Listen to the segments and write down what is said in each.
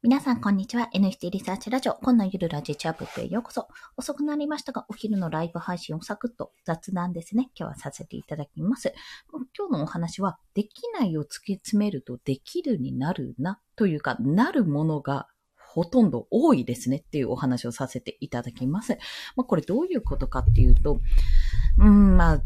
皆さん、こんにちは。NFT リサーチラジオ、こんなゆるラジチャップへようこそ。遅くなりましたが、お昼のライブ配信をサクッと雑談ですね。今日はさせていただきます。今日のお話は、できないを突き詰めるとできるになるな、というか、なるものがほとんど多いですねっていうお話をさせていただきます。まあ、これどういうことかっていうと、うん、まあ、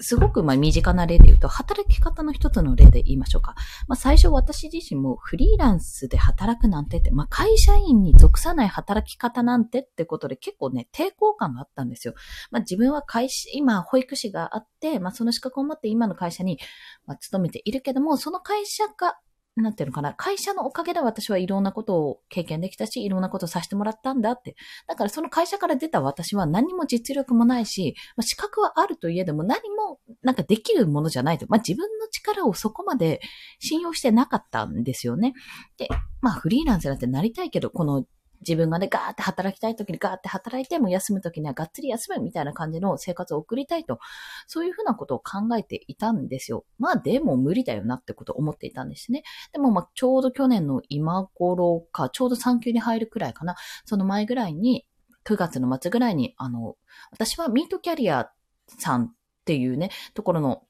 すごくまあ身近な例で言うと、働き方の一つの例で言いましょうか。まあ最初私自身もフリーランスで働くなんてって、まあ会社員に属さない働き方なんてってことで結構ね、抵抗感があったんですよ。まあ自分は会社、今保育士があって、まあその資格を持って今の会社に、まあ、勤めているけども、その会社がなんていうのかな、会社のおかげで私はいろんなことを経験できたし、いろんなことをさせてもらったんだって。だからその会社から出た私は何も実力もないし、まあ、資格はあるといえども何もなんかできるものじゃないと。まあ、自分の力をそこまで信用してなかったんですよね。で、まあフリーランスなんてなりたいけど、この自分がね、ガーって働きたい時にガーって働いて、も休む時にはがっつり休むみたいな感じの生活を送りたいと、そういうふうなことを考えていたんですよ。まあでも無理だよなってことを思っていたんですね。でもまあちょうど去年の今頃か、ちょうど産休に入るくらいかな、その前ぐらいに、9月の末ぐらいに、あの、私はミートキャリアさんっていうね、ところの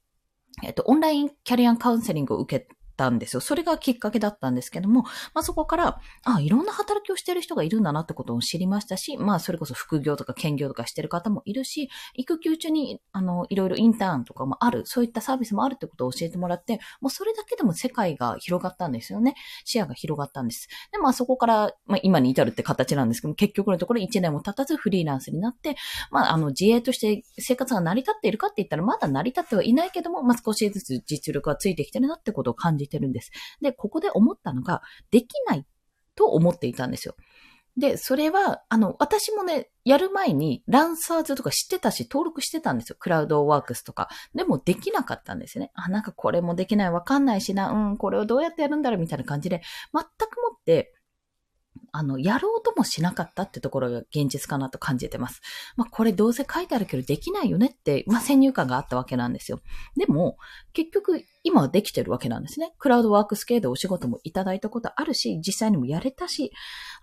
えっと、オンラインキャリアンカウンセリングを受けたんですよ。それがきっかけだったんですけども、まあそこから、あ、いろんな働きをしてる人がいるんだなってことを知りましたし、まあそれこそ副業とか兼業とかしてる方もいるし、育休中に、あの、いろいろインターンとかもある、そういったサービスもあるってことを教えてもらって、もうそれだけでも世界が広がったんですよね。視野が広がったんです。で、まあそこから、まあ今に至るって形なんですけども、結局のところ1年も経たずフリーランスになって、まああの自営として生活が成り立っているかって言ったらまだ成り立ってはいないけども、まあ少しずつ実力がついてきてるなってことを感じてるんです。で、ここで思ったのが、できないと思っていたんですよ。で、それは、あの、私もね、やる前に、ランサーズとか知ってたし、登録してたんですよ。クラウドワークスとか。でも、できなかったんですよね。あ、なんかこれもできない、わかんないしな、うん、これをどうやってやるんだろう、みたいな感じで、全くもって、あの、やろうともしなかったってところが現実かなと感じてます。まあ、これどうせ書いてあるけどできないよねって、まあ、先入観があったわけなんですよ。でも、結局、今はできてるわけなんですね。クラウドワークス系でお仕事もいただいたことあるし、実際にもやれたし、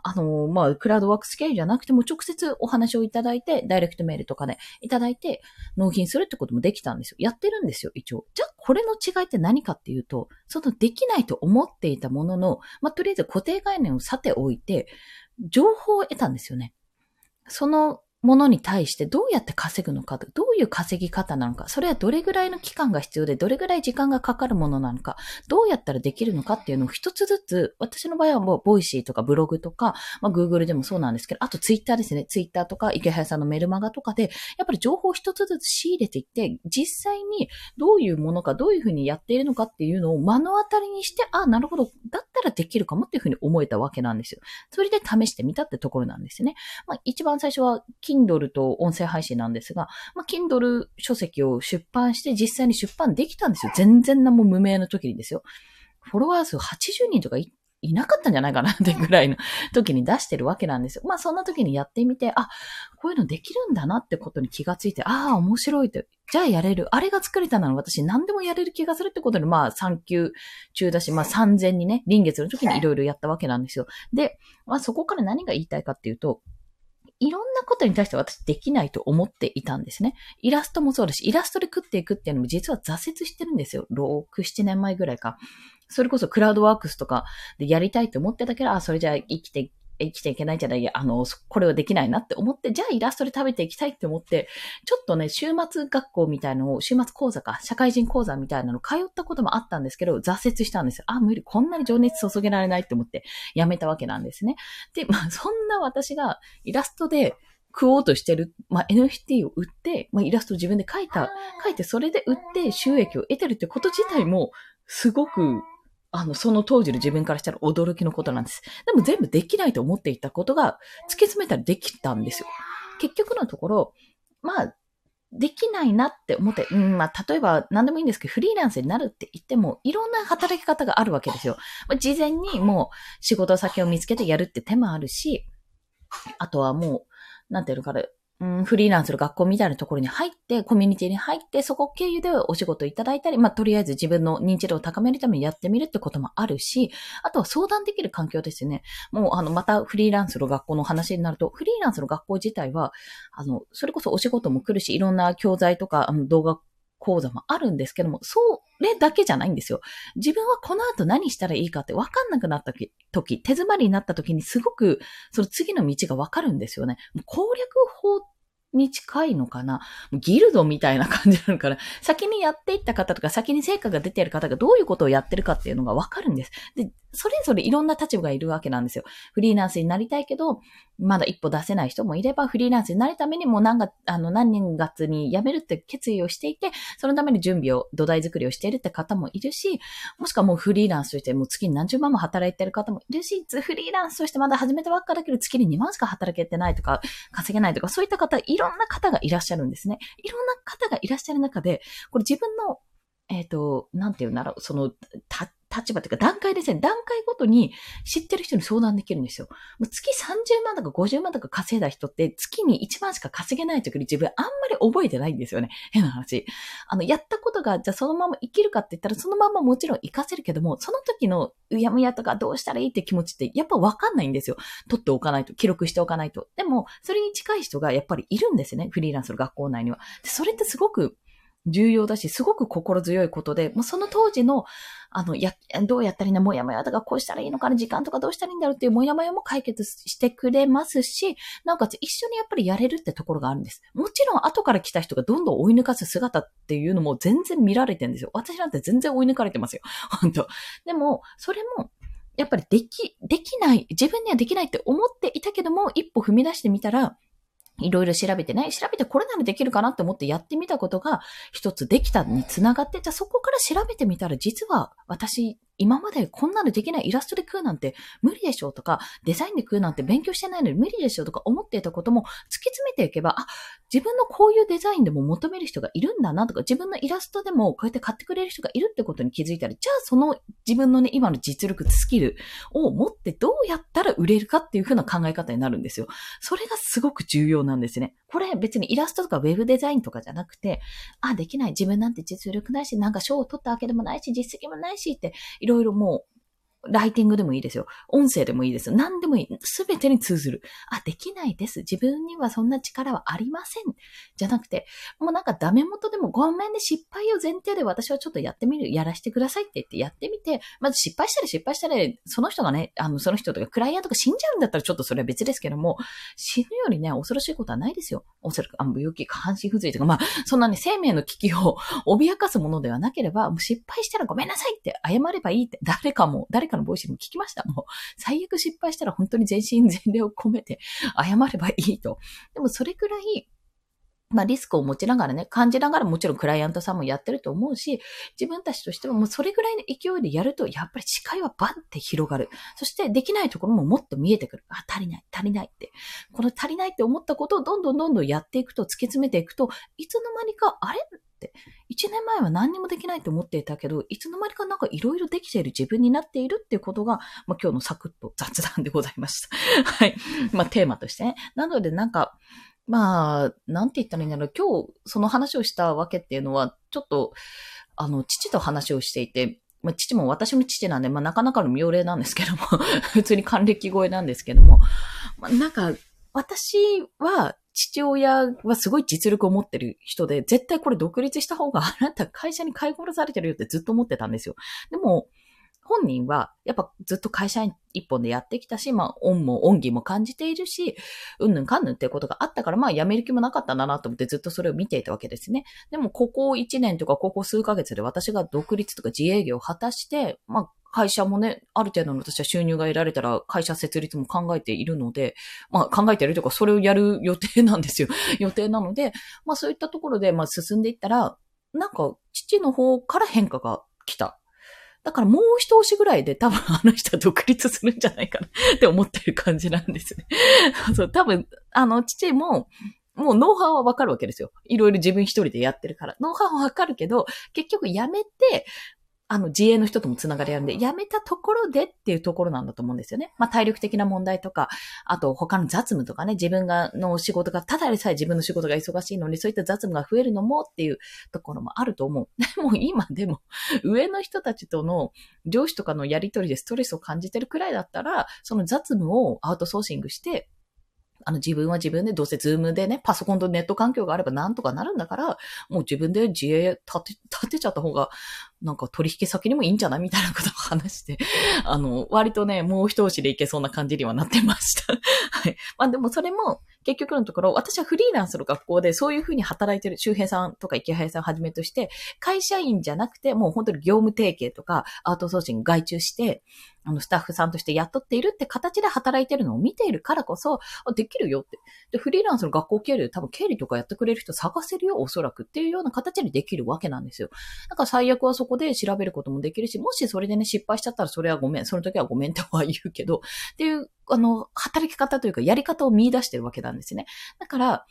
あの、まあ、クラウドワークス系じゃなくても直接お話をいただいて、ダイレクトメールとかでいただいて、納品するってこともできたんですよ。やってるんですよ、一応。じゃあ、これの違いって何かっていうと、そのできないと思っていたものの、まあ、とりあえず固定概念をさておいて、情報を得たんですよね。そのものに対してどうやって稼ぐのか、どういう稼ぎ方なのか、それはどれぐらいの期間が必要で、どれぐらい時間がかかるものなのか、どうやったらできるのかっていうのを一つずつ、私の場合はもう、 Voicy とかブログとか、まあ、Google でもそうなんですけど、あとツイッターですね。ツイッターとか、イケハヤさんのメルマガとかで、やっぱり情報を一つずつ仕入れていって、実際にどういうものか、どういうふうにやっているのかっていうのを目の当たりにして、ああ、なるほど、だったらできるかもっていうふうに思えたわけなんですよ。それで試してみたってところなんですよね。まあ、一番最初は、Kindle と音声配信なんですが、まあ、Kindle 書籍を出版して実際に出版できたんですよ。全然なも無名の時にですよ。フォロワー数80人とかいいなかったんじゃないかなってぐらいの時に出してるわけなんですよ。まあそんな時にやってみて、あ、こういうのできるんだなってことに気がついて、ああ、面白いって。じゃあやれる。あれが作れたなら私何でもやれる気がするってことで、まあ3級中だし、まあ3000にね、臨月の時にいろいろやったわけなんですよ。で、まあそこから何が言いたいかっていうと、いろんなことに対して私できないと思っていたんですね。イラストもそうだし、イラストで食っていくっていうのも実は挫折してるんですよ。6、7年前ぐらいか。それこそクラウドワークスとかでやりたいと思ってたけど、あ、それじゃあ生きて生きていけないじゃない、あの、これはできないなって思って、じゃあイラストで食べていきたいって思って、ちょっとね、週末学校みたいのを、週末講座か、社会人講座みたいなの通ったこともあったんですけど、挫折したんですよ。あ、無理、こんなに情熱注げられないって思ってやめたわけなんですね。で、まあ、そんな私がイラストで、食おうとしてる、まあ、NFT を売って、まあ、イラストを自分で描いた、描いてそれで売って収益を得てるってこと自体も、すごく、あの、その当時の自分からしたら驚きのことなんです。でも全部できないと思っていたことが、突き詰めたらできたんですよ。結局のところ、まあ、できないなって思って、うん、まあ、例えば何でもいいんですけど、フリーランスになるって言っても、いろんな働き方があるわけですよ。まあ、事前にもう仕事先を見つけてやるって手もあるし、あとはもう、なんていうのかな、うん、フリーランスの学校みたいなところに入って、コミュニティに入って、そこ経由でお仕事いただいたり、まあ、とりあえず自分の認知度を高めるためにやってみるってこともあるし、あとは相談できる環境ですよね。もう、あの、またフリーランスの学校の話になると、フリーランスの学校自体は、あの、それこそお仕事も来るし、いろんな教材とか、あの、動画講座もあるんですけども、それだけじゃないんですよ。自分はこの後何したらいいかって分かんなくなった時、手詰まりになった時にすごく、その次の道が分かるんですよね。もう攻略法に近いのかな？ギルドみたいな感じなのかな？先にやっていった方とか、先に成果が出ている方がどういうことをやってるかっていうのがわかるんです。で、それぞれいろんな立場がいるわけなんですよ。フリーランスになりたいけど、まだ一歩出せない人もいれば、フリーランスになるためにもう何月、あの、何年月に辞めるって決意をしていて、そのために準備を、土台作りをしているって方もいるし、もしくはもうフリーランスとしてもう月に何十万も働いてる方もいるし、フリーランスとしてまだ始めたばっかだけど月に2万しか働けてないとか、稼げないとか、そういった方、ろんな方がいらっしゃるんですね。いろんな方がいらっしゃる中で、これ自分のえっ、ー、と、なんて言うんだろう、その、た、立場というか段階ですね。段階ごとに知ってる人に相談できるんですよ。もう月30万とか50万とか稼いだ人って月に1万しか稼げない時に自分あんまり覚えてないんですよね。変な話。あの、やったことがじゃあそのまま生きるかって言ったらそのままもちろん活かせるけども、その時のうやむやとかどうしたらいいって気持ちってやっぱわかんないんですよ。取っておかないと、記録しておかないと。でも、それに近い人がやっぱりいるんですよね。フリーランスの学校内には。でそれってすごく重要だし、すごく心強いことで、もうその当時の、あの、や、どうやったらいいのもやもやとか、こうしたらいいのかな、時間とかどうしたらいいんだろうっていうもやもやも解決してくれますし、なおかつ一緒にやっぱりやれるってところがあるんです。もちろん後から来た人がどんどん追い抜かす姿っていうのも全然見られてるんですよ。私なんて全然追い抜かれてますよ。本当でも、それも、やっぱりでき、できない、自分にはできないって思っていたけども、一歩踏み出してみたら、いろいろ調べてね、調べてこれならできるかなって思ってやってみたことが一つできたにつながって、じゃあそこから調べてみたら実は私今までこんなのできないイラストで食うなんて無理でしょうとか、デザインで食うなんて勉強してないのに無理でしょうとか思っていたことも突き詰めていけば、あ、自分のこういうデザインでも求める人がいるんだなとか、自分のイラストでもこうやって買ってくれる人がいるってことに気づいたら、じゃあその自分のね、今の実力、スキルを持ってどうやったら売れるかっていう風な考え方になるんですよ。それがすごく重要なんですね。これ別にイラストとかウェブデザインとかじゃなくて、あ、できない。自分なんて実力ないし、なんか賞を取ったわけでもないし、実績もないしって、いろいろもうライティングでもいいですよ。音声でもいいですよ。何でもいい。すべてに通ずる。あ、できないです。自分にはそんな力はありません。じゃなくて、もうなんかダメ元でもごめんね、失敗を前提で私はちょっとやってみる、やらせてくださいって言ってやってみて、まず失敗したら失敗したら、その人がね、あの、その人とかクライアントが死んじゃうんだったらちょっとそれは別ですけども、死ぬよりね、恐ろしいことはないですよ。おそらく、あの、病気、下半身不随とか、まあ、そんなね、生命の危機を 脅かすものではなければ、もう失敗したらごめんなさいって謝ればいいって、誰かも、誰かのボイスにも聞きました。もう、最悪失敗したら本当に全身全霊を込めて謝ればいいと。でもそれくらい、まあリスクを持ちながらね、感じながらもちろんクライアントさんもやってると思うし、自分たちとしてももうそれぐらいの勢いでやると、やっぱり視界はバンって広がる。そしてできないところももっと見えてくる。あ、足りない、足りないって。この足りないって思ったことをどんどんどんどんやっていくと、突き詰めていくと、いつの間にか、あれって。1年前は何にもできないと思っていたけど、いつの間にかなんかいろいろできている自分になっているっていうことが、まあ、今日のサクッと雑談でございました。はい。まあ、テーマとしてね。なのでなんか、まあ、なんて言ったらいいんだろう。今日その話をしたわけっていうのは、ちょっと、あの、父と話をしていて、まあ、父も私の父なんで、まあ、なかなかの妙齢なんですけども、普通に還暦超えなんですけども、まあ、なんか、私は父親はすごい実力を持ってる人で、絶対これ独立した方があなた会社に買い殺されてるよってずっと思ってたんですよ。でも、本人は、やっぱずっと会社員一本でやってきたし、まあ、恩も恩義も感じているし、うんぬんかんぬんっていうことがあったから、まあ、辞める気もなかったんだなと思ってずっとそれを見ていたわけですね。でも、ここ1年とかここ数ヶ月で私が独立とか自営業を果たして、まあ、会社もね、ある程度の私は収入が得られたら会社設立も考えているので、まあ考えているとかそれをやる予定なんですよ。予定なので、まあそういったところでまあ進んでいったら、なんか父の方から変化が来た。だからもう一押しぐらいで多分あの人は独立するんじゃないかな って思ってる感じなんですね。そう、多分、あの父も、もうノウハウはわかるわけですよ。いろいろ自分一人でやってるから。ノウハウはわかるけど、結局やめて、あの、自営の人ともつながりあるんで、辞めたところでっていうところなんだと思うんですよね。まあ、体力的な問題とか、あと他の雑務とかね、自分が、の仕事が、ただでさえ自分の仕事が忙しいのに、そういった雑務が増えるのもっていうところもあると思う。でも今でも、上の人たちとの上司とかのやりとりでストレスを感じてるくらいだったら、その雑務をアウトソーシングして、あの自分は自分でどうせズームでね、パソコンとネット環境があればなんとかなるんだから、もう自分で自営立て、立てちゃった方が、なんか取引先にもいいんじゃない？みたいなことを話して、あの、割とね、もう一押しでいけそうな感じにはなってました。はい。まあでもそれも、結局のところ、私はフリーランスの学校でそういうふうに働いてる周平さんとかイケハヤさんをはじめとして、会社員じゃなくて、もう本当に業務提携とか、アウトソーシング外注して、あの、スタッフさんとして雇っているって形で働いてるのを見ているからこそ、できるよって。で、フリーランスの学校経理多分経理とかやってくれる人探せるよ、おそらくっていうような形でできるわけなんですよ。だから最悪はそここで調べることもできるし、もしそれでね、失敗しちゃったらそれはごめん、その時はごめんっては言うけど、っていう、あの、働き方というかやり方を見出してるわけなんですね。だから、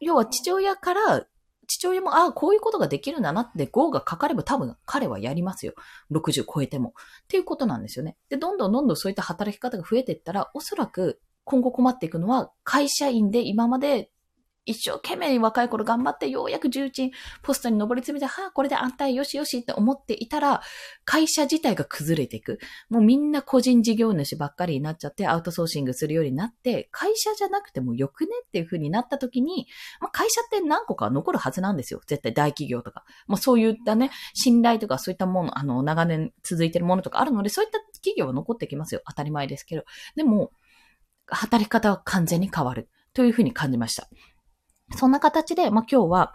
要は父親から父親も、ああ、こういうことができるんだなって GO がかかれば多分彼はやりますよ。60超えても。っていうことなんですよね。で、どんどんどんどんそういった働き方が増えていったら、おそらく今後困っていくのは、会社員で今まで一生懸命に若い頃頑張ってようやく重鎮ポストに上り詰めて、はあ、これで安泰よしよしって思っていたら、会社自体が崩れていく。もうみんな個人事業主ばっかりになっちゃってアウトソーシングするようになって、会社じゃなくてもよくねっていう風になった時に、まあ、会社って何個か残るはずなんですよ。絶対大企業とか。まあ、そういったね、信頼とかそういったもの、あの、長年続いてるものとかあるので、そういった企業は残ってきますよ。当たり前ですけど。でも、働き方は完全に変わる。というふうに感じました。そんな形で、まあ、今日は、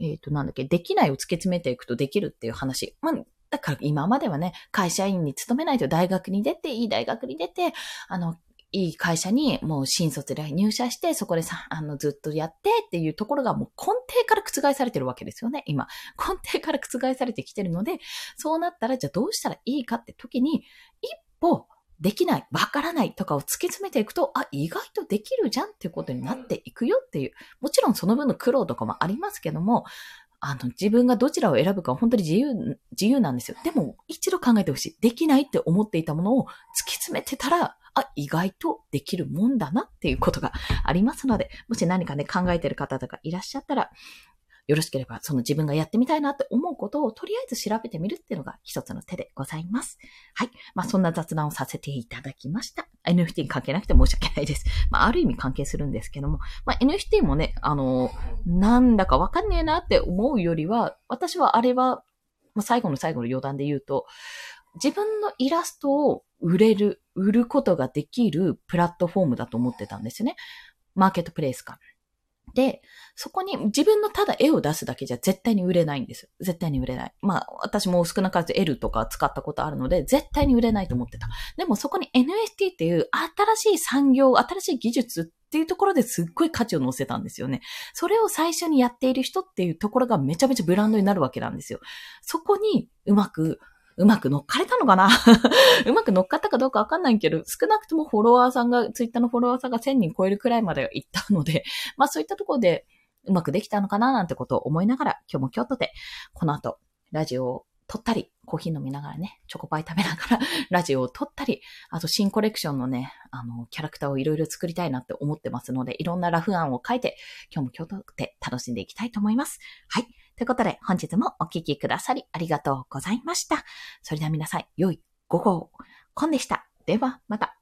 えっ、ー、と、なんだっけ、できないを突き詰めていくとできるっていう話。まあ、だから今まではね、会社員に勤めないと大学に出て、いい大学に出て、あの、いい会社にもう新卒で入社して、そこでさ、あの、ずっとやってっていうところがもう根底から覆されてるわけですよね、今。根底から覆されてきてるので、そうなったら、じゃあどうしたらいいかって時に、一歩できない、わからないとかを突き詰めていくと、あ、意外とできるじゃんっていうことになっていくよっていう。もちろんその分の苦労とかもありますけども、あの、自分がどちらを選ぶかは本当に自由、自由なんですよ。でも、一度考えてほしい。できないって思っていたものを突き詰めてたら、あ、意外とできるもんだなっていうことがありますので、もし何かね、考えてる方とかいらっしゃったら、よろしければ、その自分がやってみたいなって思うことをとりあえず調べてみるっていうのが一つの手でございます。はい。まあ、そんな雑談をさせていただきました。NFT に関係なくて申し訳ないです。まあ、ある意味関係するんですけども、まあ、NFT もね、あの、なんだかわかんねえなって思うよりは、私はあれは、まあ、最後の最後の余談で言うと、自分のイラストを売れる、売ることができるプラットフォームだと思ってたんですよね。マーケットプレイスか。で、そこに自分のただ絵を出すだけじゃ絶対に売れないんですよ。絶対に売れない。まあ、私も少なからず L とか使ったことあるので、絶対に売れないと思ってた。でもそこに NFT っていう新しい産業、新しい技術っていうところですっごい価値を乗せたんですよね。それを最初にやっている人っていうところがめちゃめちゃブランドになるわけなんですよ。そこにうまくうまく乗っかれたのかな？うまく乗っかったかどうかわかんないけど、少なくともフォロワーさんが、ツイッターのフォロワーさんが1000人超えるくらいまで行ったので、まあそういったところでうまくできたのかななんてことを思いながら、今日も京都で、この後、ラジオを撮ったり、コーヒー飲みながらね、チョコパイ食べながら ラジオを撮ったり、あと新コレクションのね、あの、キャラクターをいろいろ作りたいなって思ってますので、いろんなラフ案を書いて、今日も京都で楽しんでいきたいと思います。はい。ということで、本日もお聴きくださりありがとうございました。それでは皆さん、良い午後を。コンでした。では、また。